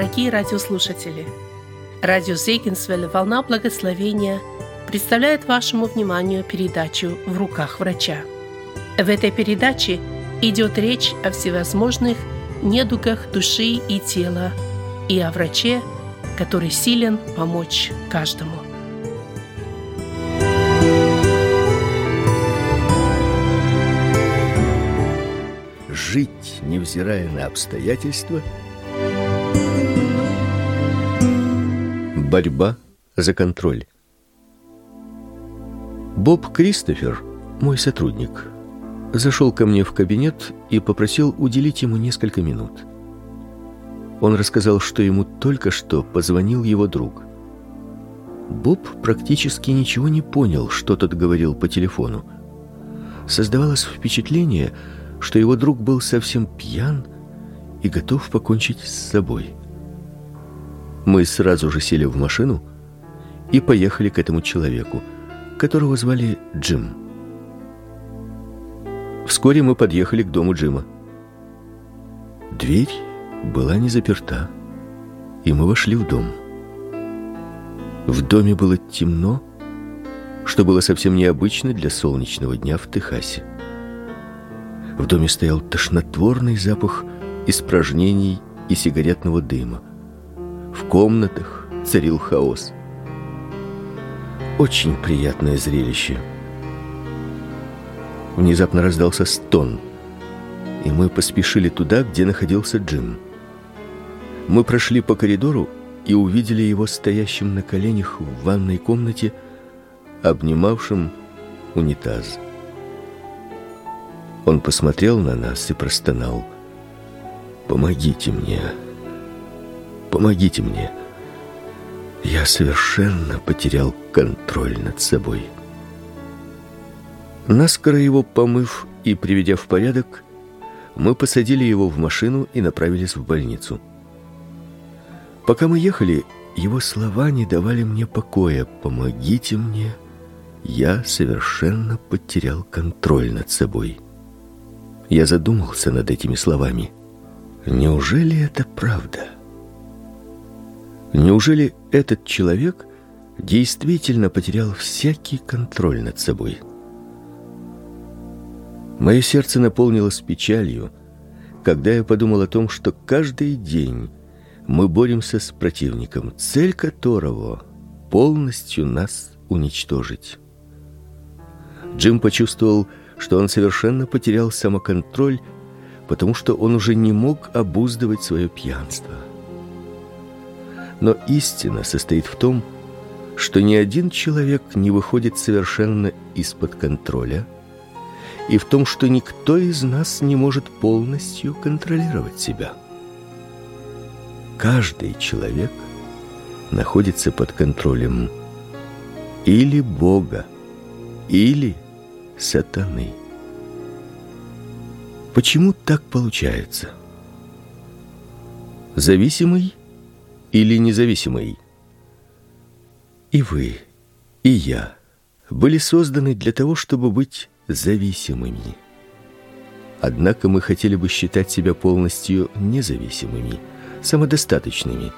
Дорогие радиослушатели, радио Зейгенсвелле «Волна благословения» представляет вашему вниманию передачу «В руках врача». В этой передаче идет речь о всевозможных недугах души и тела и о враче, который силен помочь каждому. Жить, невзирая на обстоятельства – Борьба за контроль. Боб Кристофер, мой сотрудник, зашел ко мне в кабинет и попросил уделить ему несколько минут. Он рассказал, что ему только что позвонил его друг. Боб практически ничего не понял, что тот говорил по телефону. Создавалось впечатление, что его друг был совсем пьян и готов покончить с собой. Мы сразу же сели в машину и поехали к этому человеку, которого звали Джим. Вскоре мы подъехали к дому Джима. Дверь была не заперта, и мы вошли в дом. В доме было темно, что было совсем необычно для солнечного дня в Техасе. В доме стоял тошнотворный запах испражнений и сигаретного дыма. В комнатах царил хаос. Очень приятное зрелище. Внезапно раздался стон, и мы поспешили туда, где находился Джим. Мы прошли по коридору и увидели его стоящим на коленях в ванной комнате, обнимавшим унитаз. Он посмотрел на нас и простонал: "Помогите мне!" Помогите мне. Я совершенно потерял контроль над собой. Наскоро его помыв и приведя в порядок, мы посадили его в машину и направились в больницу. Пока мы ехали, его слова не давали мне покоя. Помогите мне. Я совершенно потерял контроль над собой. Я задумался над этими словами. Неужели это правда? Неужели этот человек действительно потерял всякий контроль над собой? Мое сердце наполнилось печалью, когда я подумал о том, что каждый день мы боремся с противником, цель которого полностью нас уничтожить. Джим почувствовал, что он совершенно потерял самоконтроль, потому что он уже не мог обуздывать свое пьянство. Но истина состоит в том, что ни один человек не выходит совершенно из-под контроля, и в том, что никто из нас не может полностью контролировать себя. Каждый человек находится под контролем или Бога, или сатаны. Почему так получается? Зависимый или независимый. И вы, и я были созданы для того, чтобы быть зависимыми. Однако мы хотели бы считать себя полностью независимыми, самодостаточными.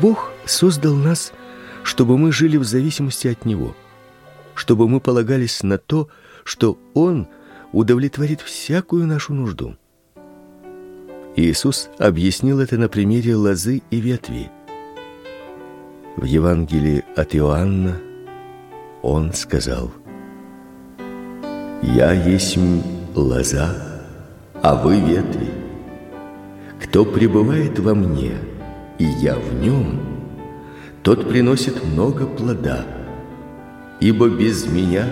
Бог создал нас, чтобы мы жили в зависимости от него, чтобы мы полагались на то, что он удовлетворит всякую нашу нужду. Иисус объяснил это на примере лозы и ветви. В Евангелии от Иоанна он сказал: Я есть лоза, а вы ветви. Кто пребывает во мне, и я в нем, тот приносит много плода. Ибо без меня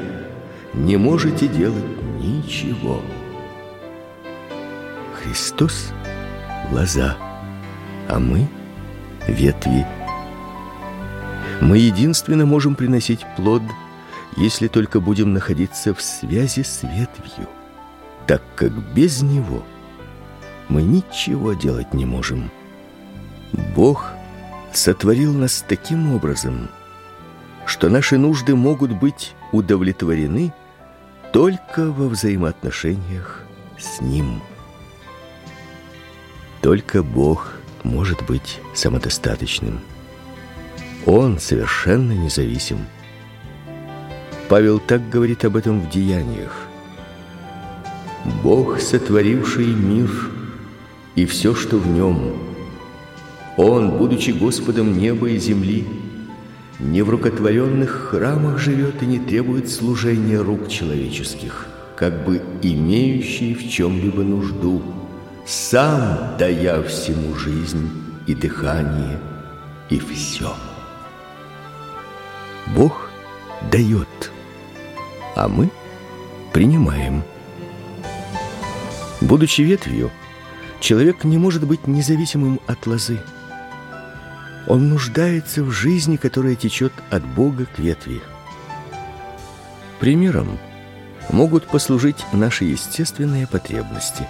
не можете делать ничего. Христос лоза, а мы ветви. Мы единственно можем приносить плод, если только будем находиться в связи с ветвью, так как без него мы ничего делать не можем. Бог сотворил нас таким образом, что наши нужды могут быть удовлетворены только во взаимоотношениях с Ним. Только Бог может быть самодостаточным. Он совершенно независим. Павел так говорит об этом в Деяниях. Бог, сотворивший мир и все, что в нем, Он, будучи Господом неба и земли, не в рукотворенных храмах живет и не требует служения рук человеческих, как бы имеющий в чем-либо нужду, сам дая всему жизнь и дыхание и все. Бог дает, а мы принимаем. Будучи ветвью, человек не может быть независимым от лозы. Он нуждается в жизни, которая течет от Бога к ветви. Примером могут послужить наши естественные потребности.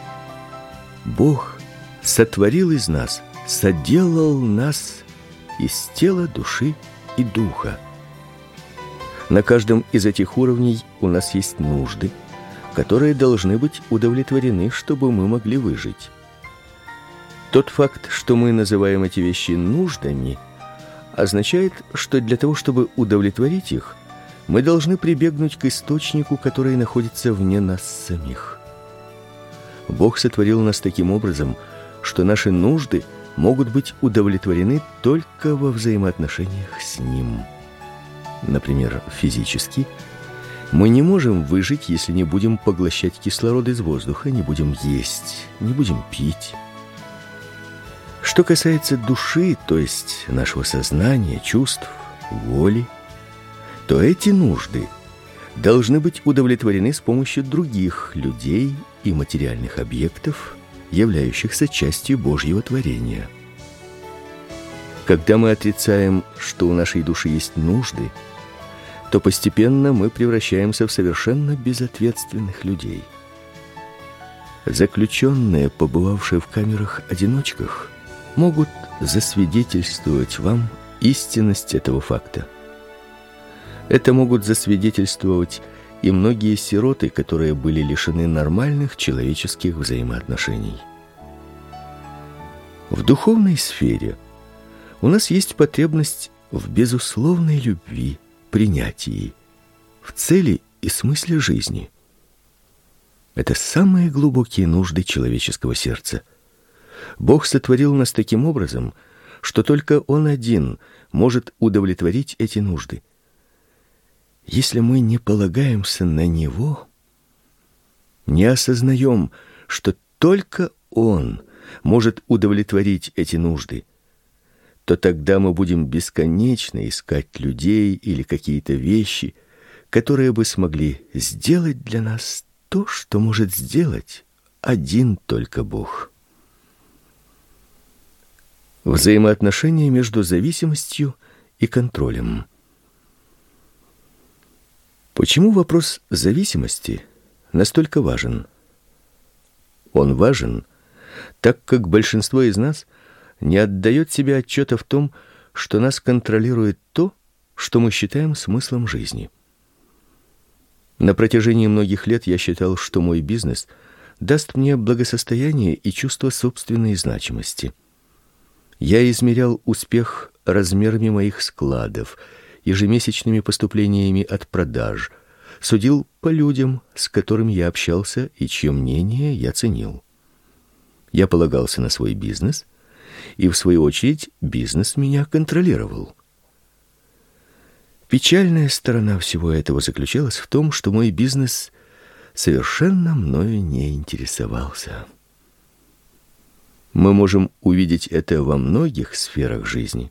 Бог сотворил из нас, соделал нас из тела, души и духа. На каждом из этих уровней у нас есть нужды, которые должны быть удовлетворены, чтобы мы могли выжить. Тот факт, что мы называем эти вещи нуждами, означает, что для того, чтобы удовлетворить их, мы должны прибегнуть к источнику, который находится вне нас самих. Бог сотворил нас таким образом, что наши нужды могут быть удовлетворены только во взаимоотношениях с Ним. Например, физически мы не можем выжить, если не будем поглощать кислород из воздуха, не будем есть, не будем пить. Что касается души, то есть нашего сознания, чувств, воли, то эти нужды должны быть удовлетворены с помощью других людей и материальных объектов, являющихся частью Божьего творения. Когда мы отрицаем, что у нашей души есть нужды, то постепенно мы превращаемся в совершенно безответственных людей. Заключенные, побывавшие в камерах-одиночках, могут засвидетельствовать вам истинность этого факта. Это могут засвидетельствовать и многие сироты, которые были лишены нормальных человеческих взаимоотношений. В духовной сфере у нас есть потребность в безусловной любви, принятии, в цели и смысле жизни. Это самые глубокие нужды человеческого сердца – Бог сотворил нас таким образом, что только Он один может удовлетворить эти нужды. Если мы не полагаемся на Него, не осознаем, что только Он может удовлетворить эти нужды, то тогда мы будем бесконечно искать людей или какие-то вещи, которые бы смогли сделать для нас то, что может сделать один только Бог взаимоотношения между зависимостью и контролем. Почему вопрос зависимости настолько важен? Он важен, так как большинство из нас не отдает себе отчета в том, что нас контролирует то, что мы считаем смыслом жизни. На протяжении многих лет я считал, что мой бизнес даст мне благосостояние и чувство собственной значимости – я измерял успех размерами моих складов, ежемесячными поступлениями от продаж, судил по людям, с которыми я общался и чье мнение я ценил. Я полагался на свой бизнес, и в свою очередь бизнес меня контролировал. Печальная сторона всего этого заключалась в том, что мой бизнес совершенно мною не интересовался. Мы можем увидеть это во многих сферах жизни.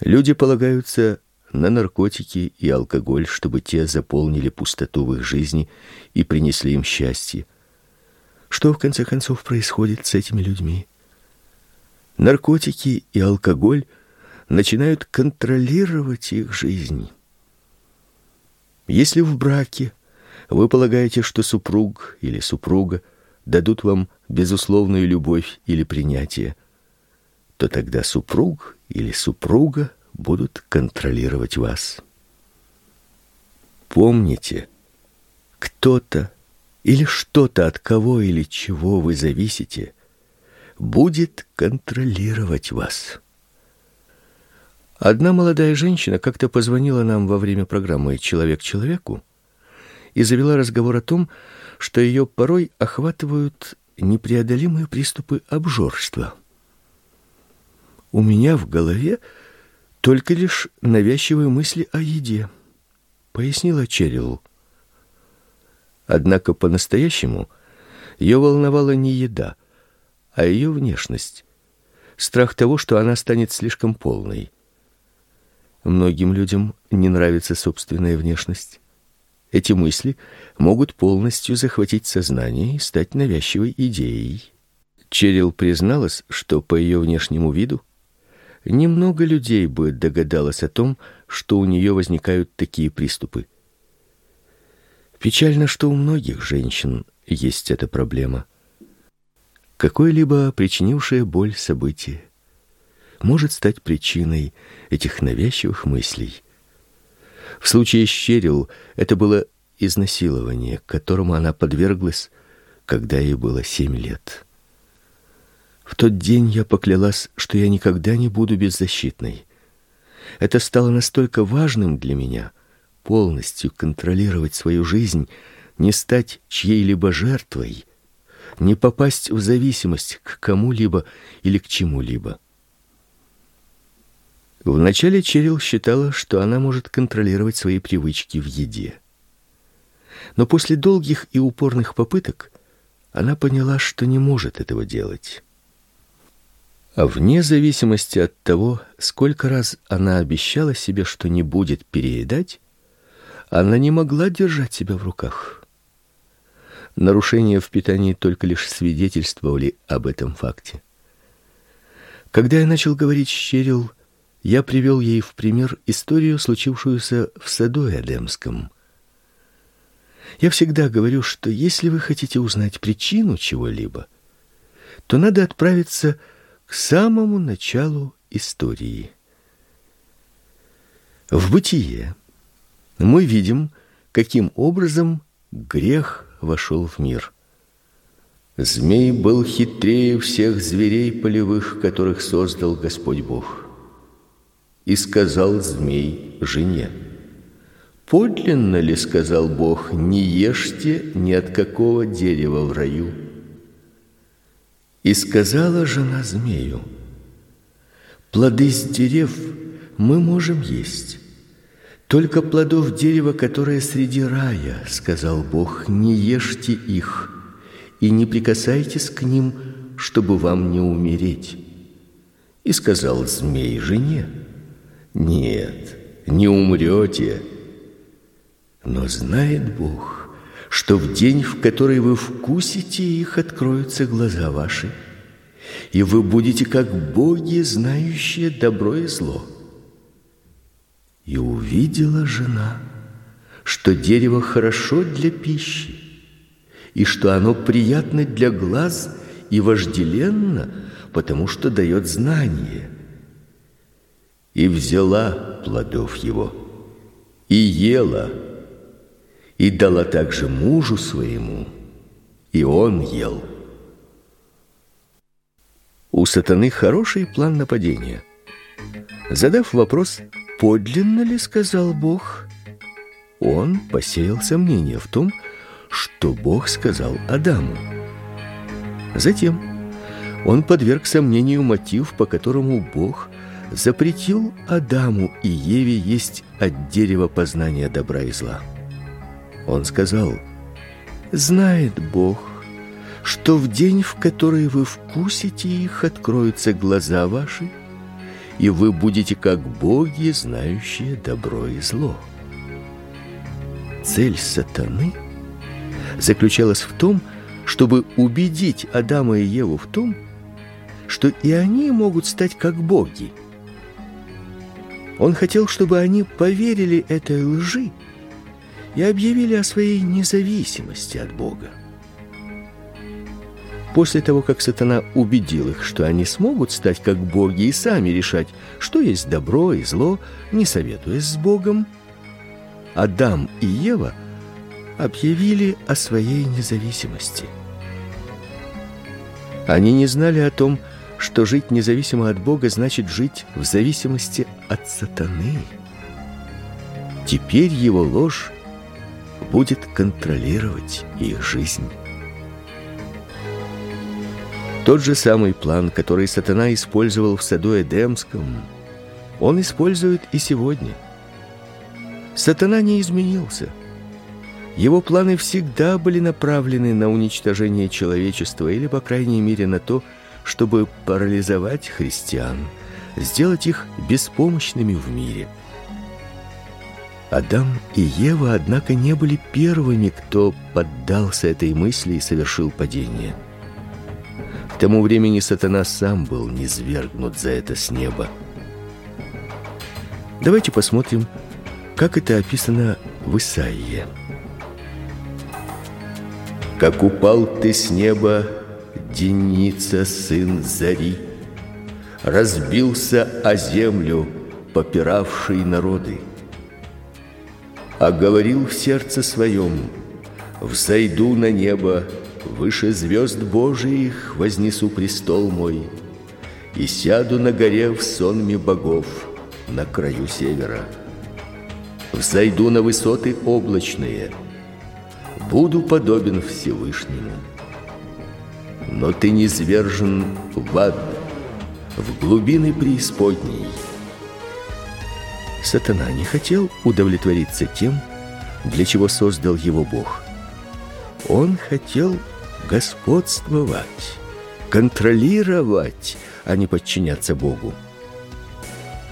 Люди полагаются на наркотики и алкоголь, чтобы те заполнили пустоту в их жизни и принесли им счастье. Что в конце концов происходит с этими людьми? Наркотики и алкоголь начинают контролировать их жизнь. Если в браке вы полагаете, что супруг или супруга дадут вам безусловную любовь или принятие, то тогда супруг или супруга будут контролировать вас. Помните, кто-то или что-то, от кого или чего вы зависите, будет контролировать вас. Одна молодая женщина как-то позвонила нам во время программы Человек человеку и завела разговор о том, что ее порой охватывают непреодолимые приступы обжорства. У меня в голове только лишь навязчивые мысли о еде, пояснила Черил. Однако по-настоящему ее волновала не еда, а ее внешность. Страх того, что она станет слишком полной. Многим людям не нравится собственная внешность. Эти мысли могут полностью захватить сознание и стать навязчивой идеей. Черил призналась, что по ее внешнему виду немного людей бы догадалось о том, что у нее возникают такие приступы. Печально, что у многих женщин есть эта проблема. Какое-либо причинившее боль событие может стать причиной этих навязчивых мыслей. В случае с Черил это было изнасилование, которому она подверглась, когда ей было семь лет. В тот день я поклялась, что я никогда не буду беззащитной. Это стало настолько важным для меня полностью контролировать свою жизнь, не стать чьей-либо жертвой, не попасть в зависимость к кому-либо или к чему-либо. Вначале Черил считала, что она может контролировать свои привычки в еде. Но после долгих и упорных попыток она поняла, что не может этого делать. А вне зависимости от того, сколько раз она обещала себе, что не будет переедать, она не могла держать себя в руках. Нарушения в питании только лишь свидетельствовали об этом факте. Когда я начал говорить с Черил, я привел ей в пример историю, случившуюся в саду Эдемском. Я всегда говорю, что если вы хотите узнать причину чего-либо, то надо отправиться к самому началу истории. В бытие мы видим, каким образом грех вошел в мир. Змей был хитрее всех зверей полевых, которых создал Господь Бог. И сказал змей жене: Подлинно ли сказал Бог: не ешьте ни от какого дерева в раю? И сказала жена змею: Плоды с дерев мы можем есть, только плодов дерева, которое среди рая, сказал Бог, не ешьте их и не прикасайтесь к ним, чтобы вам не умереть. И сказал змей жене: нет, не умрете. Но знает Бог, что в день, в который вы вкусите их, откроются глаза ваши, и вы будете как боги, знающие добро и зло. И увидела жена, что дерево хорошо для пищи, и что оно приятно для глаз и вожделенно, потому что дает знание – и взяла плодов его, и ела, и дала также мужу своему, и он ел. У сатаны хороший план нападения. Задав вопрос, подлинно ли сказал Бог, он посеял сомнение в том, что Бог сказал Адаму. Затем он подверг сомнению мотив, по которому Бог – запретил Адаму и Еве есть от дерева познания добра и зла. Он сказал, «Знает Бог, что в день, в который вы вкусите их, откроются глаза ваши, и вы будете как боги, знающие добро и зло». Цель сатаны заключалась в том, чтобы убедить Адама и Еву в том, что и они могут стать как боги – он хотел, чтобы они поверили этой лжи и объявили о своей независимости от Бога. После того, как сатана убедил их, что они смогут стать как боги и сами решать, что есть добро и зло, не советуясь с Богом, Адам и Ева объявили о своей независимости. Они не знали о том, что жить независимо от Бога значит жить в зависимости от сатаны. Теперь его ложь будет контролировать их жизнь. Тот же самый план, который сатана использовал в саду Эдемском, он использует и сегодня. Сатана не изменился. Его планы всегда были направлены на уничтожение человечества или, по крайней мере, на то, чтобы парализовать христиан, сделать их беспомощными в мире. Адам и Ева, однако, не были первыми, кто поддался этой мысли и совершил падение. К тому времени сатана сам был низвергнут за это с неба. Давайте посмотрим, как это описано в Исаии. Как упал ты с неба, Деница, сын Зари, разбился о землю, попиравший народы. А говорил в сердце своем: взойду на небо, выше звезд Божиих вознесу престол мой и сяду на горе в сонме богов на краю севера. Взойду на высоты облачные, буду подобен Всевышнему. Но ты не свержен в ад, в глубины преисподней. Сатана не хотел удовлетвориться тем, для чего создал его Бог. Он хотел господствовать, контролировать, а не подчиняться Богу.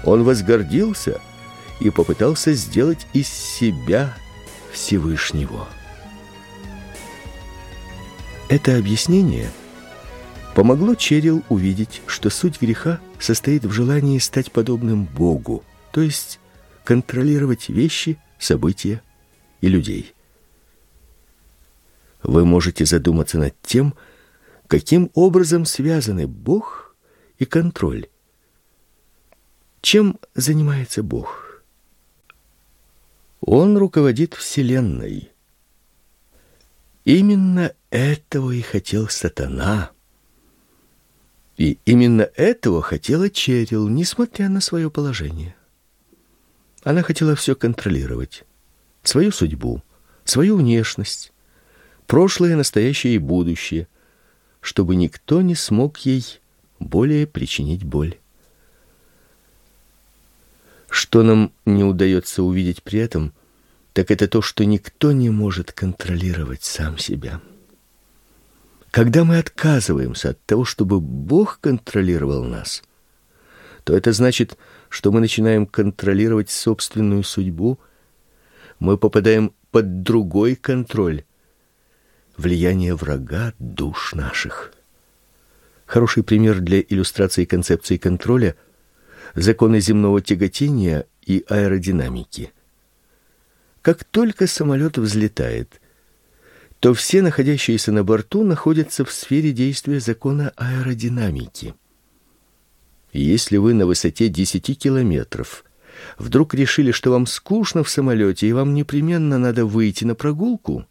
Он возгордился и попытался сделать из себя Всевышнего. Это объяснение помогло Черил увидеть, что суть греха состоит в желании стать подобным Богу, то есть контролировать вещи, события и людей. Вы можете задуматься над тем, каким образом связаны Бог и контроль. Чем занимается Бог? Он руководит вселенной. Именно этого и хотел сатана. И именно этого хотела Черил, несмотря на свое положение. Она хотела все контролировать: свою судьбу, свою внешность, прошлое, настоящее и будущее, чтобы никто не смог ей более причинить боль. Что нам не удается увидеть при этом, так это то, что никто не может контролировать сам себя. Когда мы отказываемся от того, чтобы Бог контролировал нас, то это значит, что мы начинаем контролировать собственную судьбу, мы попадаем под другой контроль, влияние врага душ наших. Хороший пример для иллюстрации концепции контроля законы земного тяготения и аэродинамики. Как только самолет взлетает, то все находящиеся на борту находятся в сфере действия закона аэродинамики. Если вы на высоте 10 километров вдруг решили, что вам скучно в самолете и вам непременно надо выйти на прогулку,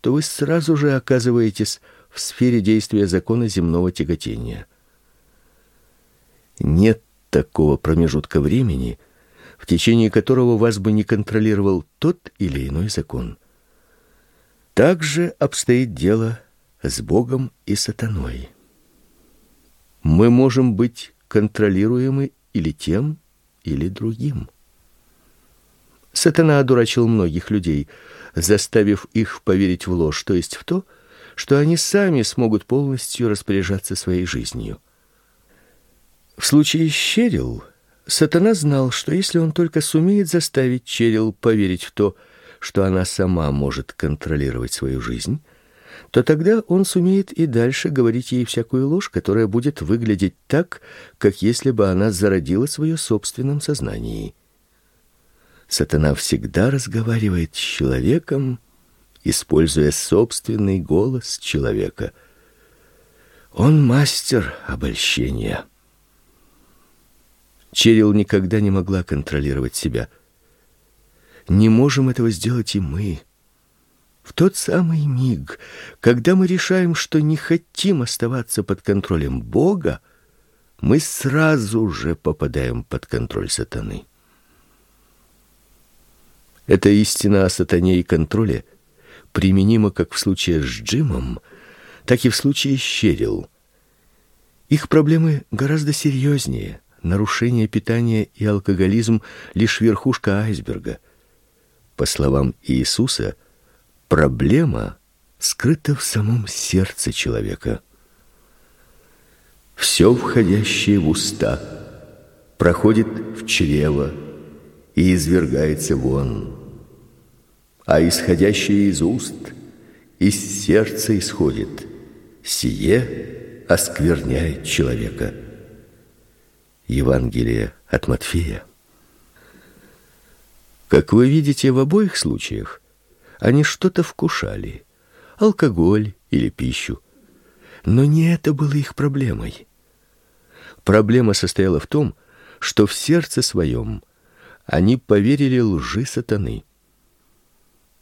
то вы сразу же оказываетесь в сфере действия закона земного тяготения. Нет такого промежутка времени, в течение которого вас бы не контролировал тот или иной закон. Так же обстоит дело с Богом и сатаной. Мы можем быть контролируемы или тем, или другим. Сатана одурачил многих людей, заставив их поверить в ложь, то есть в то, что они сами смогут полностью распоряжаться своей жизнью. В случае с Черил Сатана знал, что если он только сумеет заставить Черил поверить в то, что она сама может контролировать свою жизнь, то тогда он сумеет и дальше говорить ей всякую ложь, которая будет выглядеть так, как если бы она зародила свое собственном сознании. Сатана всегда разговаривает с человеком, используя собственный голос человека. Он мастер обольщения. Черил никогда не могла контролировать себя. Не можем этого сделать и мы. В тот самый миг, когда мы решаем, что не хотим оставаться под контролем Бога, мы сразу же попадаем под контроль сатаны. Эта истина о сатане и контроле применима как в случае с Джимом, так и в случае с Щерил. Их проблемы гораздо серьезнее. Нарушение питания и алкоголизм лишь верхушка айсберга. По словам Иисуса, Проблема скрыта в самом сердце человека. Все входящее в уста проходит в чрево и извергается вон, а исходящее из уст из сердца исходит. Сие оскверняет человека. Евангелие от Матфея. Как вы видите, в обоих случаях они что-то вкушали, алкоголь или пищу. Но не это было их проблемой. Проблема состояла в том, что в сердце своем они поверили лжи сатаны.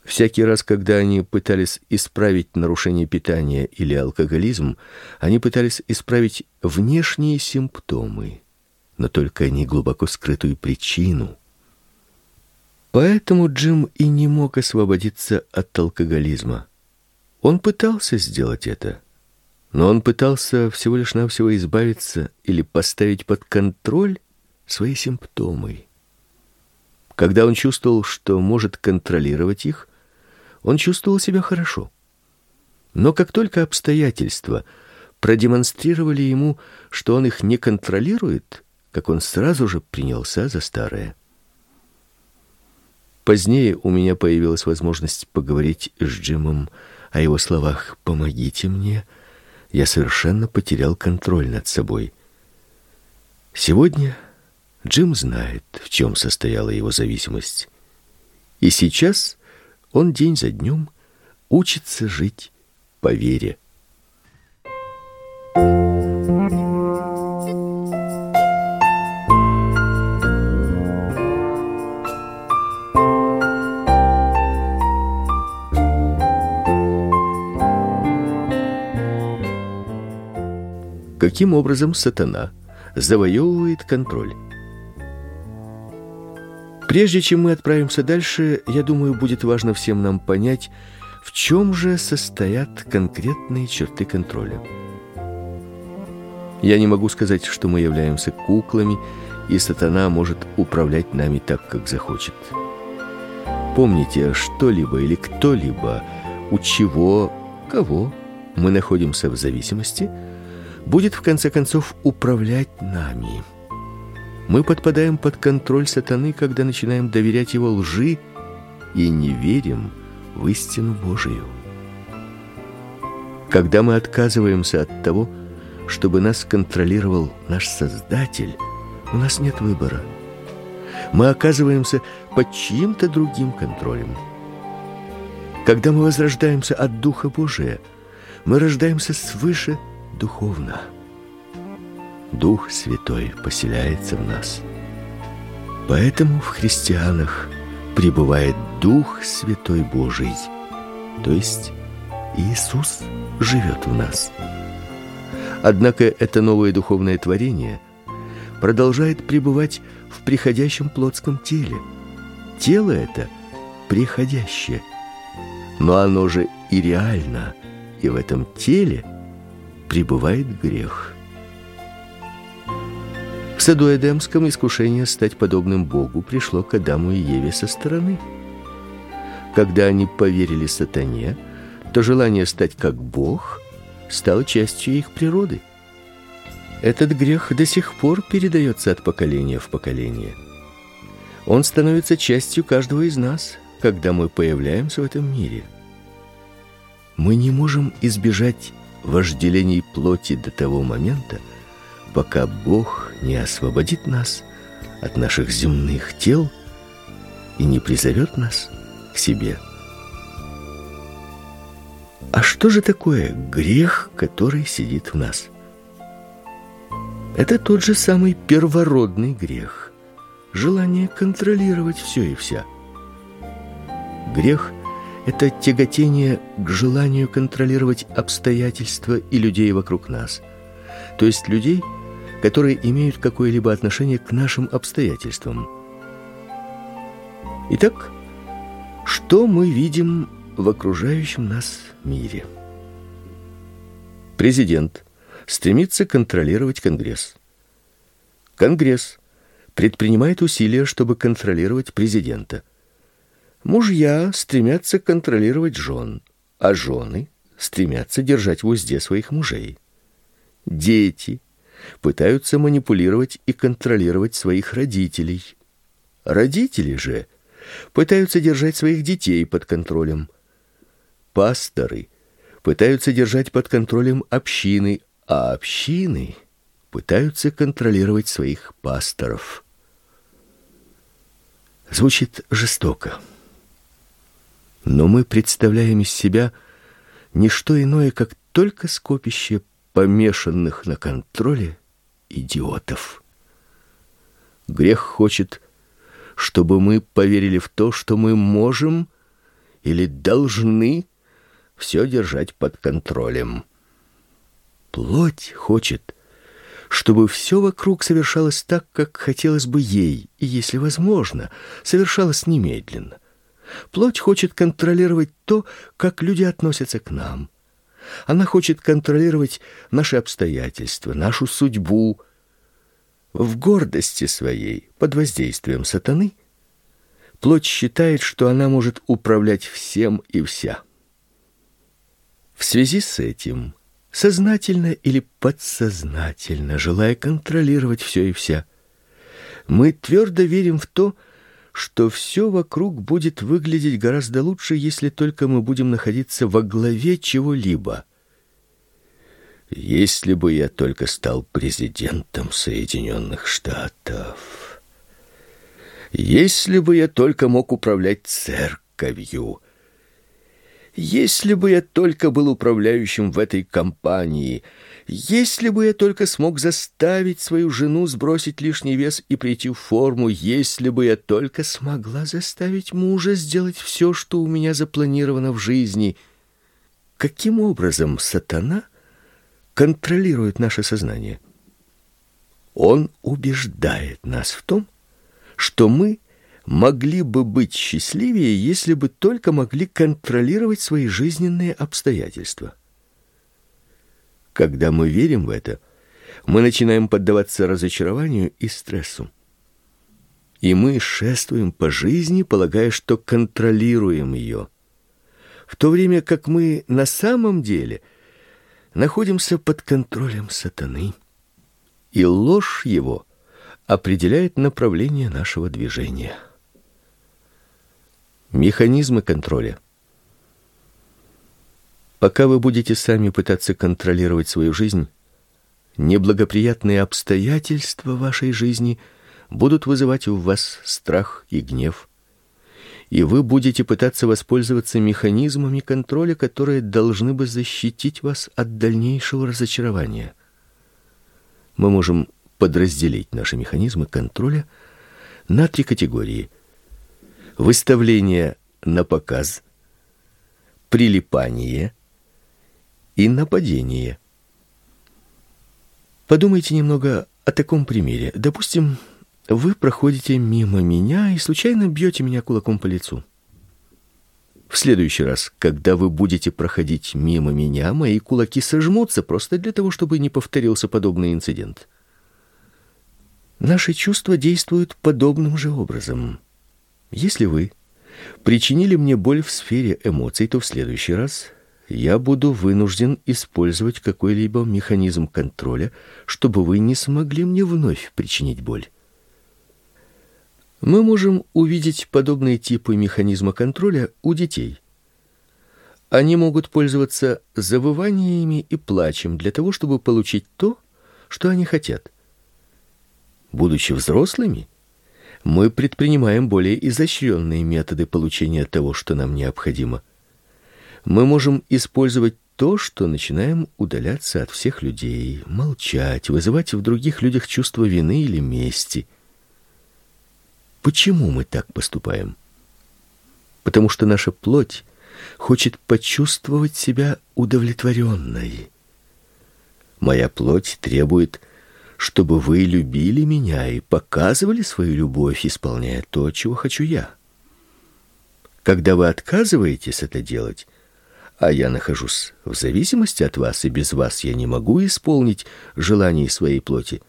Всякий раз, когда они пытались исправить нарушение питания или алкоголизм, они пытались исправить внешние симптомы, но только не глубоко скрытую причину. Поэтому Джим и не мог освободиться от алкоголизма. Он пытался сделать это, но он пытался всего лишь навсего избавиться или поставить под контроль свои симптомы. Когда он чувствовал, что может контролировать их, он чувствовал себя хорошо. Но как только обстоятельства продемонстрировали ему, что он их не контролирует, как он сразу же принялся за старое. Позднее у меня появилась возможность поговорить с Джимом о его словах «помогите мне». Я совершенно потерял контроль над собой. Сегодня Джим знает, в чем состояла его зависимость. И сейчас он день за днем учится жить по вере. Каким образом сатана завоевывает контроль? Прежде чем мы отправимся дальше, я думаю, будет важно всем нам понять, в чем же состоят конкретные черты контроля. Я не могу сказать, что мы являемся куклами, и сатана может управлять нами так, как захочет. Помните, что-либо или кто-либо, у чего, кого мы находимся в зависимости – будет в конце концов управлять нами. Мы подпадаем под контроль сатаны, когда начинаем доверять его лжи и не верим в истину Божию. Когда мы отказываемся от того, чтобы нас контролировал наш Создатель, у нас нет выбора. Мы оказываемся под чьим-то другим контролем. Когда мы возрождаемся от Духа Божия, мы рождаемся свыше – духовно. Дух Святой поселяется в нас. Поэтому в христианах пребывает Дух Святой Божий, то есть Иисус живет в нас. Однако это новое духовное творение продолжает пребывать в приходящем плотском теле. Тело это приходящее, но оно же и реально, и в этом теле – пребывает грех. В саду Эдемском искушение стать подобным Богу пришло к Адаму и Еве со стороны. Когда они поверили сатане, то желание стать как Бог стало частью их природы. Этот грех до сих пор передается от поколения в поколение. Он становится частью каждого из нас, когда мы появляемся в этом мире. Мы не можем избежать вожделений плоти до того момента, пока Бог не освободит нас от наших земных тел и не призовет нас к себе. А что же такое грех, который сидит в нас? Это тот же самый первородный грех, желание контролировать все и вся. Грех это тяготение к желанию контролировать обстоятельства и людей вокруг нас. То есть людей, которые имеют какое-либо отношение к нашим обстоятельствам. Итак, что мы видим в окружающем нас мире? Президент стремится контролировать Конгресс. Конгресс предпринимает усилия, чтобы контролировать президента – Мужья стремятся контролировать жен, а жены стремятся держать в узде своих мужей. Дети пытаются манипулировать и контролировать своих родителей. Родители же пытаются держать своих детей под контролем. Пасторы пытаются держать под контролем общины, а общины пытаются контролировать своих пасторов. Звучит жестоко но мы представляем из себя не что иное, как только скопище помешанных на контроле идиотов. Грех хочет, чтобы мы поверили в то, что мы можем или должны все держать под контролем. Плоть хочет, чтобы все вокруг совершалось так, как хотелось бы ей, и, если возможно, совершалось немедленно. Плоть хочет контролировать то, как люди относятся к нам. Она хочет контролировать наши обстоятельства, нашу судьбу. В гордости своей, под воздействием сатаны, плоть считает, что она может управлять всем и вся. В связи с этим, сознательно или подсознательно, желая контролировать все и вся, мы твердо верим в то, что что все вокруг будет выглядеть гораздо лучше, если только мы будем находиться во главе чего-либо. Если бы я только стал президентом Соединенных Штатов, если бы я только мог управлять церковью, если бы я только был управляющим в этой компании, если бы я только смог заставить свою жену сбросить лишний вес и прийти в форму, если бы я только смогла заставить мужа сделать все, что у меня запланировано в жизни. Каким образом сатана контролирует наше сознание? Он убеждает нас в том, что мы могли бы быть счастливее, если бы только могли контролировать свои жизненные обстоятельства. Когда мы верим в это, мы начинаем поддаваться разочарованию и стрессу. И мы шествуем по жизни, полагая, что контролируем ее, в то время как мы на самом деле находимся под контролем сатаны. И ложь его определяет направление нашего движения. Механизмы контроля. Пока вы будете сами пытаться контролировать свою жизнь, неблагоприятные обстоятельства вашей жизни будут вызывать у вас страх и гнев. И вы будете пытаться воспользоваться механизмами контроля, которые должны бы защитить вас от дальнейшего разочарования. Мы можем подразделить наши механизмы контроля на три категории: выставление на показ, прилипание и нападение. Подумайте немного о таком примере. Допустим, вы проходите мимо меня и случайно бьете меня кулаком по лицу. В следующий раз, когда вы будете проходить мимо меня, мои кулаки сожмутся просто для того, чтобы не повторился подобный инцидент. Наши чувства действуют подобным же образом. Если вы причинили мне боль в сфере эмоций, то в следующий раз я буду вынужден использовать какой-либо механизм контроля, чтобы вы не смогли мне вновь причинить боль. Мы можем увидеть подобные типы механизма контроля у детей. Они могут пользоваться завываниями и плачем для того, чтобы получить то, что они хотят. Будучи взрослыми, мы предпринимаем более изощренные методы получения того, что нам необходимо. Мы можем использовать то, что начинаем удаляться от всех людей, молчать, вызывать в других людях чувство вины или мести. Почему мы так поступаем? Потому что наша плоть хочет почувствовать себя удовлетворенной. Моя плоть требует, чтобы вы любили меня и показывали свою любовь, исполняя то, чего хочу я. Когда вы отказываетесь это делать, а я нахожусь в зависимости от вас, и без вас я не могу исполнить желаний своей плоти,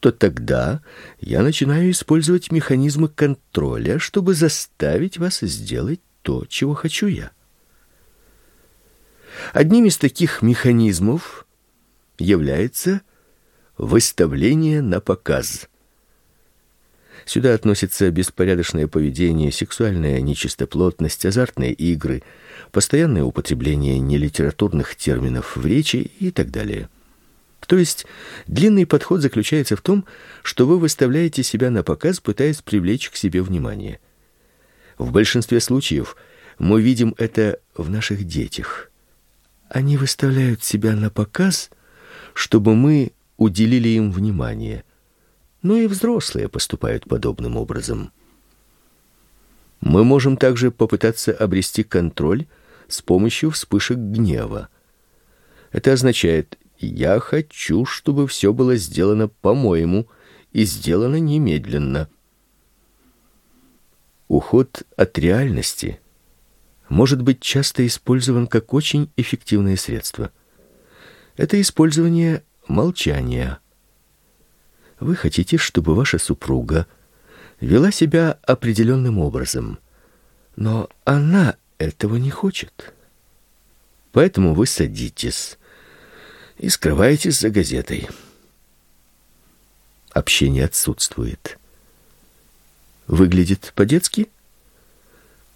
то тогда я начинаю использовать механизмы контроля, чтобы заставить вас сделать то, чего хочу я. Одним из таких механизмов является выставление на показ. Сюда относятся беспорядочное поведение, сексуальная нечистоплотность, азартные игры, постоянное употребление нелитературных терминов в речи и так далее. То есть длинный подход заключается в том, что вы выставляете себя на показ, пытаясь привлечь к себе внимание. В большинстве случаев мы видим это в наших детях. Они выставляют себя на показ, чтобы мы уделили им внимание – но и взрослые поступают подобным образом. Мы можем также попытаться обрести контроль с помощью вспышек гнева. Это означает я хочу, чтобы все было сделано по-моему и сделано немедленно. Уход от реальности может быть часто использован как очень эффективное средство. Это использование молчания. Вы хотите, чтобы ваша супруга вела себя определенным образом, но она этого не хочет. Поэтому вы садитесь и скрываетесь за газетой. Общение отсутствует. Выглядит по-детски?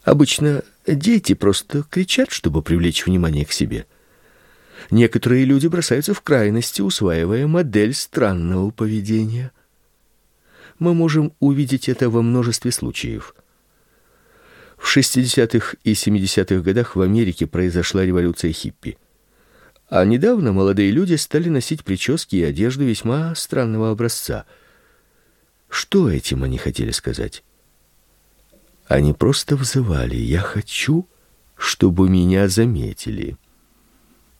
Обычно дети просто кричат, чтобы привлечь внимание к себе. Некоторые люди бросаются в крайности, усваивая модель странного поведения. Мы можем увидеть это во множестве случаев. В 60-х и 70-х годах в Америке произошла революция хиппи. А недавно молодые люди стали носить прически и одежду весьма странного образца. Что этим они хотели сказать? Они просто взывали: "Я хочу, чтобы меня заметили"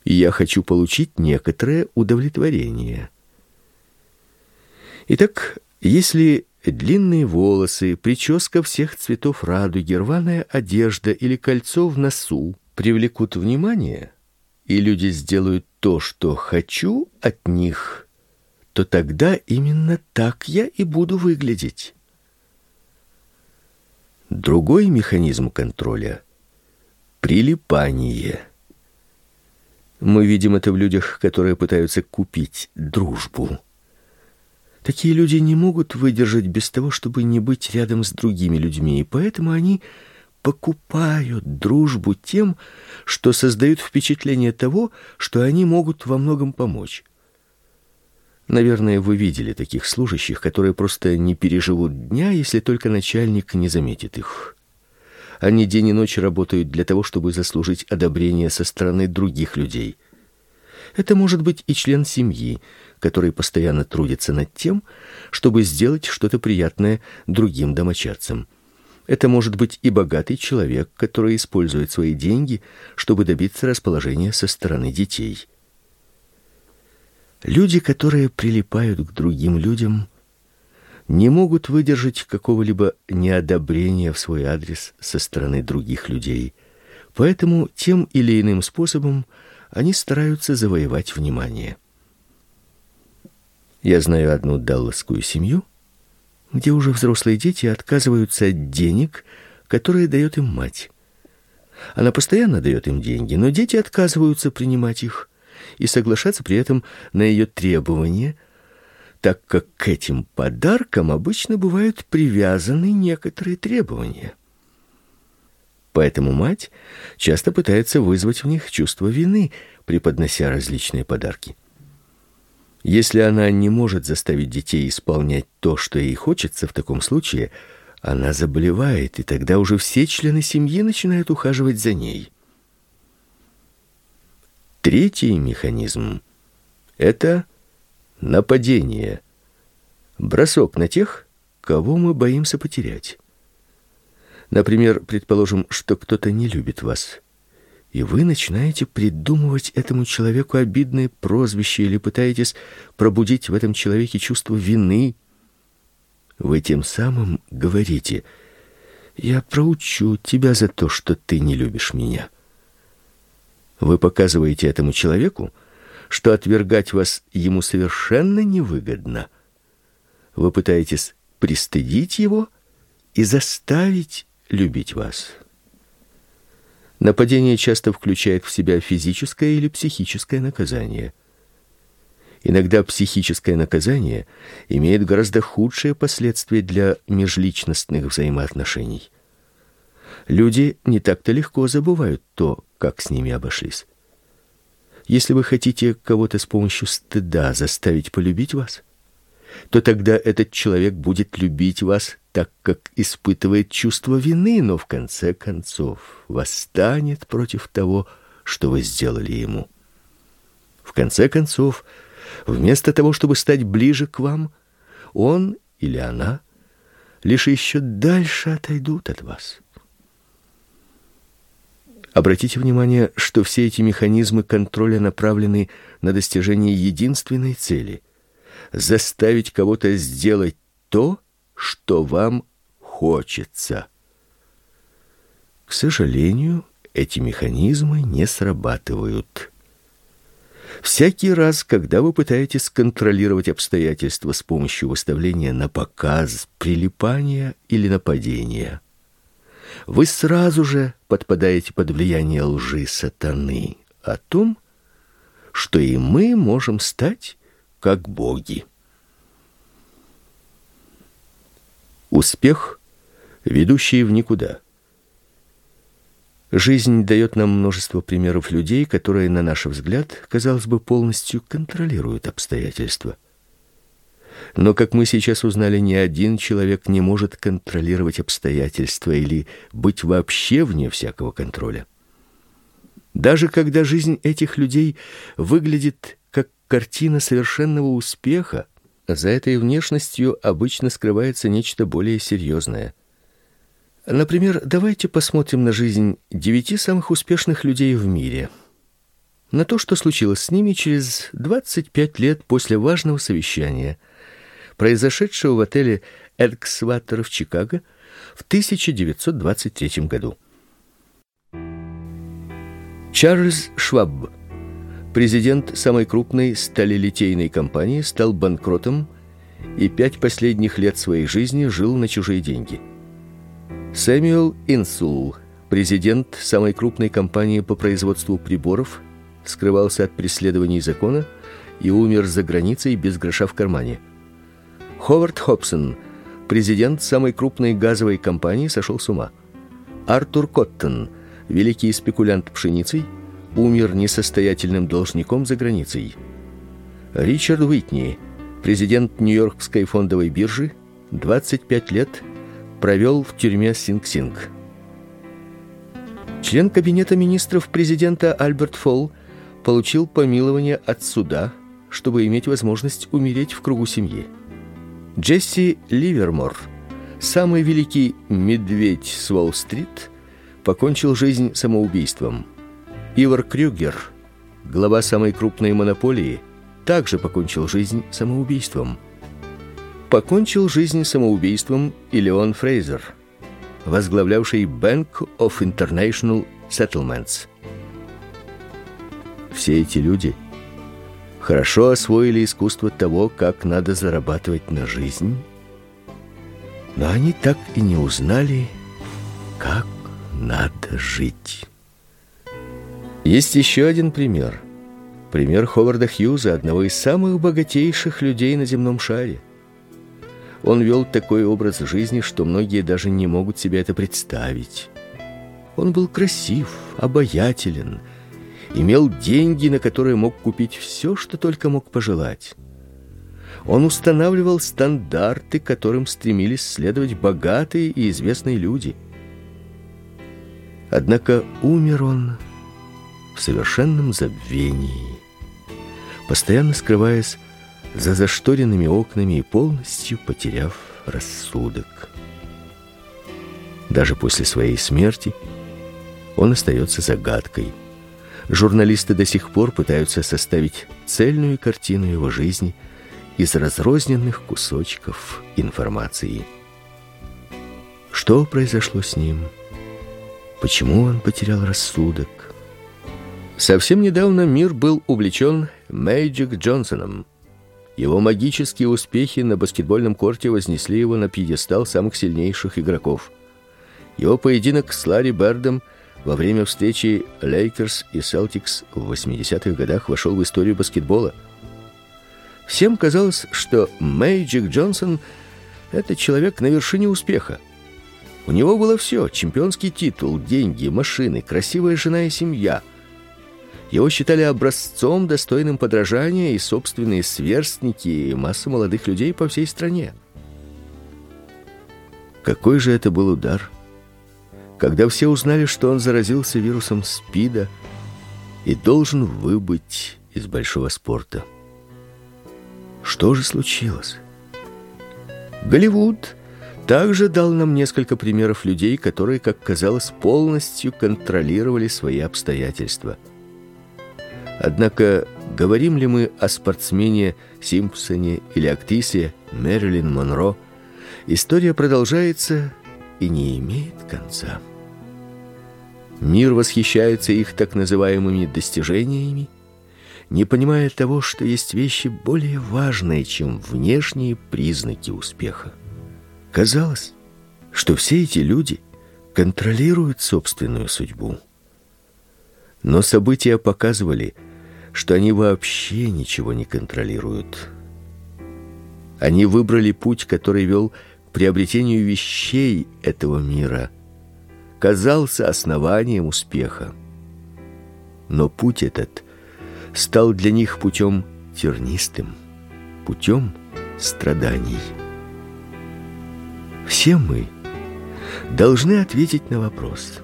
я хочу получить некоторое удовлетворение. Итак, если длинные волосы, прическа всех цветов радуги, рваная одежда или кольцо в носу привлекут внимание, и люди сделают то, что хочу от них, то тогда именно так я и буду выглядеть. Другой механизм контроля прилипание. Мы видим это в людях, которые пытаются купить дружбу. Такие люди не могут выдержать без того, чтобы не быть рядом с другими людьми, и поэтому они покупают дружбу тем, что создают впечатление того, что они могут во многом помочь. Наверное, вы видели таких служащих, которые просто не переживут дня, если только начальник не заметит их. Они день и ночь работают для того, чтобы заслужить одобрение со стороны других людей. Это может быть и член семьи, который постоянно трудится над тем, чтобы сделать что-то приятное другим домочадцам. Это может быть и богатый человек, который использует свои деньги, чтобы добиться расположения со стороны детей. Люди, которые прилипают к другим людям, не могут выдержать какого-либо неодобрения в свой адрес со стороны других людей. Поэтому тем или иным способом они стараются завоевать внимание. Я знаю одну далласскую семью, где уже взрослые дети отказываются от денег, которые дает им мать. Она постоянно дает им деньги, но дети отказываются принимать их и соглашаться при этом на ее требования – так как к этим подаркам обычно бывают привязаны некоторые требования. Поэтому мать часто пытается вызвать в них чувство вины, преподнося различные подарки. Если она не может заставить детей исполнять то, что ей хочется, в таком случае она заболевает, и тогда уже все члены семьи начинают ухаживать за ней. Третий механизм это Нападение. Бросок на тех, кого мы боимся потерять. Например, предположим, что кто-то не любит вас и вы начинаете придумывать этому человеку обидные прозвища или пытаетесь пробудить в этом человеке чувство вины, вы тем самым говорите: "Я проучу тебя за то, что ты не любишь меня". Вы показываете этому человеку, что отвергать вас ему совершенно невыгодно. Вы пытаетесь пристыдить его и заставить любить вас. Нападение часто включает в себя физическое или психическое наказание. Иногда психическое наказание имеет гораздо худшие последствия для межличностных взаимоотношений. Люди не так-то легко забывают то, как с ними обошлись. Если вы хотите кого-то с помощью стыда заставить полюбить вас, то тогда этот человек будет любить вас так, как испытывает чувство вины, но в конце концов восстанет против того, что вы сделали ему. В конце концов, вместо того, чтобы стать ближе к вам, он или она лишь еще дальше отойдут от вас. Обратите внимание, что все эти механизмы контроля направлены на достижение единственной цели заставить кого-то сделать то, что вам хочется. К сожалению, эти механизмы не срабатывают. Всякий раз, когда вы пытаетесь контролировать обстоятельства с помощью выставления на показ, прилипания или нападения, вы сразу же подпадаете под влияние лжи сатаны о том, что и мы можем стать как боги. Успех, ведущий в никуда. Жизнь дает нам множество примеров людей, которые, на наш взгляд, казалось бы, полностью контролируют обстоятельства. Но, как мы сейчас узнали, ни один человек не может контролировать обстоятельства или быть вообще вне всякого контроля. Даже когда жизнь этих людей выглядит как картина совершенного успеха, за этой внешностью обычно скрывается нечто более серьезное. Например, давайте посмотрим на жизнь девяти самых успешных людей в мире. На то, что случилось с ними через 25 лет после важного совещания – произошедшего в отеле Эльксваттер в Чикаго в 1923 году. Чарльз Шваб, президент самой крупной сталелитейной компании, стал банкротом и пять последних лет своей жизни жил на чужие деньги. Сэмюэл Инсул, президент самой крупной компании по производству приборов, скрывался от преследований закона и умер за границей без гроша в кармане. Ховард Хобсон, президент самой крупной газовой компании, сошел с ума. Артур Коттон, великий спекулянт пшеницей, умер несостоятельным должником за границей. Ричард Уитни, президент Нью-Йоркской фондовой биржи, 25 лет провел в тюрьме Синг-Синг. Член кабинета министров президента Альберт Фолл получил помилование от суда, чтобы иметь возможность умереть в кругу семьи. Джесси Ливермор, самый великий медведь с Уолл-стрит, покончил жизнь самоубийством. Ивар Крюгер, глава самой крупной монополии, также покончил жизнь самоубийством. Покончил жизнь самоубийством и Леон Фрейзер, возглавлявший Bank of International Settlements. Все эти люди – хорошо освоили искусство того, как надо зарабатывать на жизнь, но они так и не узнали, как надо жить. Есть еще один пример. Пример Ховарда Хьюза, одного из самых богатейших людей на земном шаре. Он вел такой образ жизни, что многие даже не могут себе это представить. Он был красив, обаятелен, имел деньги, на которые мог купить все, что только мог пожелать. Он устанавливал стандарты, которым стремились следовать богатые и известные люди. Однако умер он в совершенном забвении, постоянно скрываясь за зашторенными окнами и полностью потеряв рассудок. Даже после своей смерти он остается загадкой. Журналисты до сих пор пытаются составить цельную картину его жизни из разрозненных кусочков информации. Что произошло с ним? Почему он потерял рассудок? Совсем недавно мир был увлечен Мэйджик Джонсоном. Его магические успехи на баскетбольном корте вознесли его на пьедестал самых сильнейших игроков. Его поединок с Ларри Бердом во время встречи Лейкерс и Селтикс в 80-х годах вошел в историю баскетбола. Всем казалось, что Мэйджик Джонсон это человек на вершине успеха. У него было все: чемпионский титул, деньги, машины, красивая жена и семья. Его считали образцом, достойным подражания, и собственные сверстники, и масса молодых людей по всей стране. Какой же это был удар, когда все узнали, что он заразился вирусом СПИДа и должен выбыть из большого спорта. Что же случилось? Голливуд также дал нам несколько примеров людей, которые, как казалось, полностью контролировали свои обстоятельства – Однако говорим ли мы о спортсмене Симпсоне или актрисе Мэрилин Монро, история продолжается и не имеет конца. Мир восхищается их так называемыми достижениями, не понимая того, что есть вещи более важные, чем внешние признаки успеха. Казалось, что все эти люди контролируют собственную судьбу. Но события показывали, что они вообще ничего не контролируют. Они выбрали путь, который вел к приобретению вещей этого мира, казался основанием успеха. Но путь этот стал для них путем тернистым, путем страданий. Все мы должны ответить на вопрос: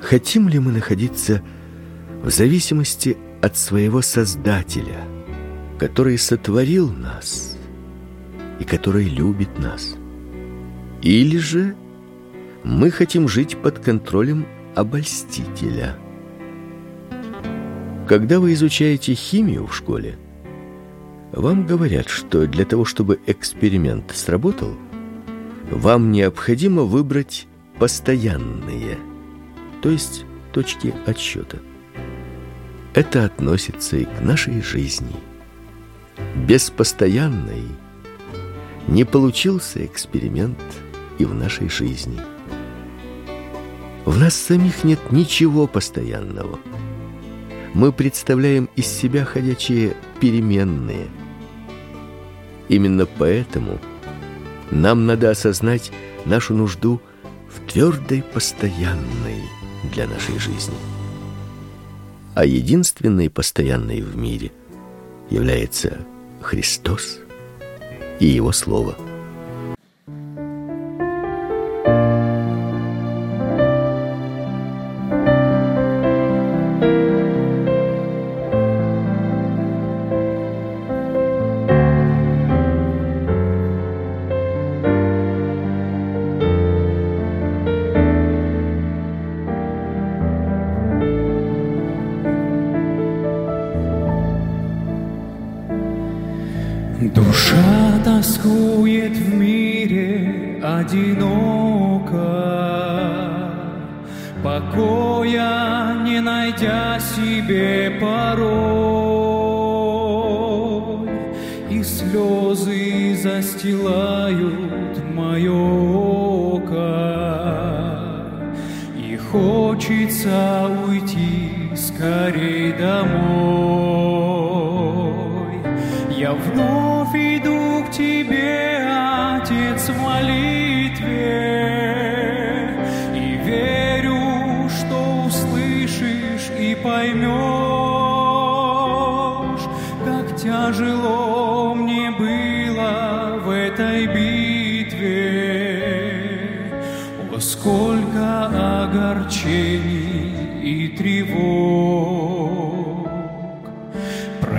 хотим ли мы находиться в зависимости от своего Создателя, который сотворил нас и который любит нас. Или же мы хотим жить под контролем обольстителя. Когда вы изучаете химию в школе, вам говорят, что для того, чтобы эксперимент сработал, вам необходимо выбрать постоянные, то есть точки отсчета. Это относится и к нашей жизни. Без постоянной не получился эксперимент и в нашей жизни. В нас самих нет ничего постоянного. Мы представляем из себя ходячие переменные. Именно поэтому нам надо осознать нашу нужду в твердой постоянной для нашей жизни а единственной постоянной в мире является Христос и его слово.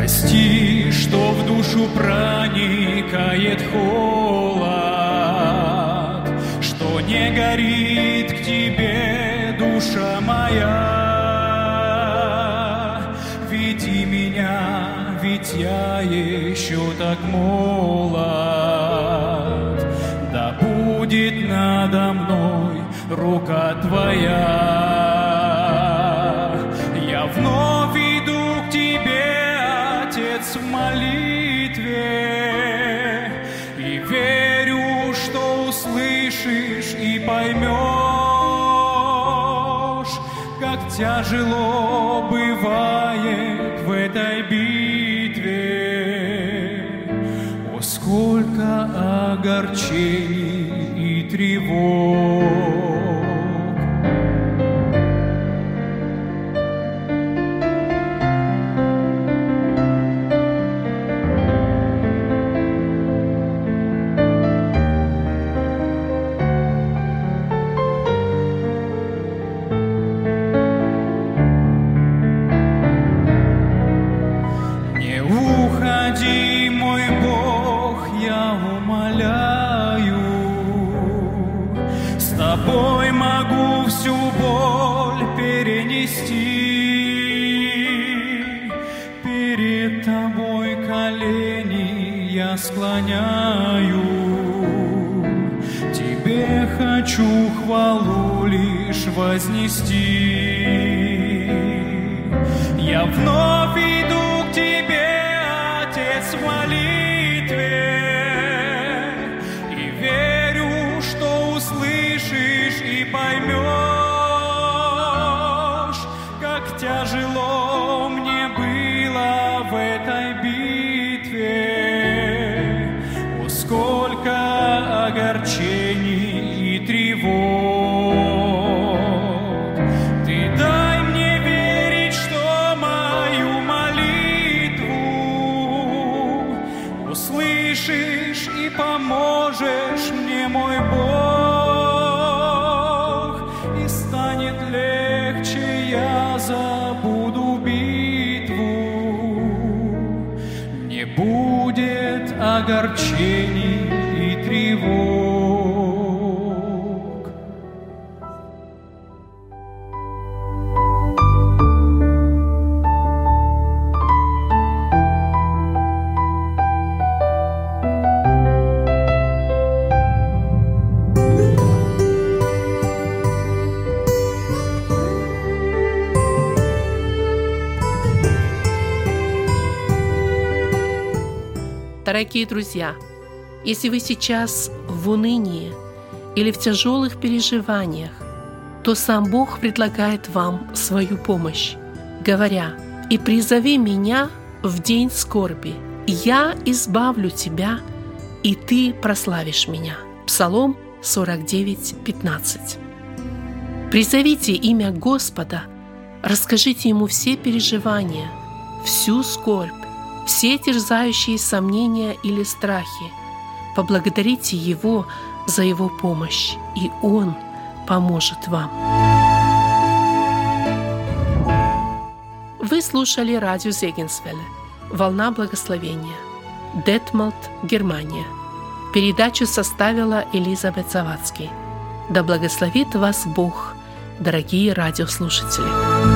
Прости, что в душу проникает холод, Что не горит к тебе душа моя. Веди меня, ведь я еще так молод, Да будет надо мной рука твоя. Тяжело бывает в этой битве. О, сколько огорчений и тревог. Склоняю. Тебе хочу хвалу лишь вознести. Я вновь иду к тебе, Отец, в Дорогие друзья, если вы сейчас в унынии или в тяжелых переживаниях, то сам Бог предлагает вам свою помощь, говоря, «И призови меня в день скорби, я избавлю тебя, и ты прославишь меня». Псалом 49, 15. Призовите имя Господа, расскажите Ему все переживания, всю скорбь, все терзающие сомнения или страхи. Поблагодарите Его за Его помощь, и Он поможет вам. Вы слушали радио Зегенсвелле «Волна благословения», Детмалт, Германия. Передачу составила Элизабет Завадский. Да благословит вас Бог, дорогие радиослушатели.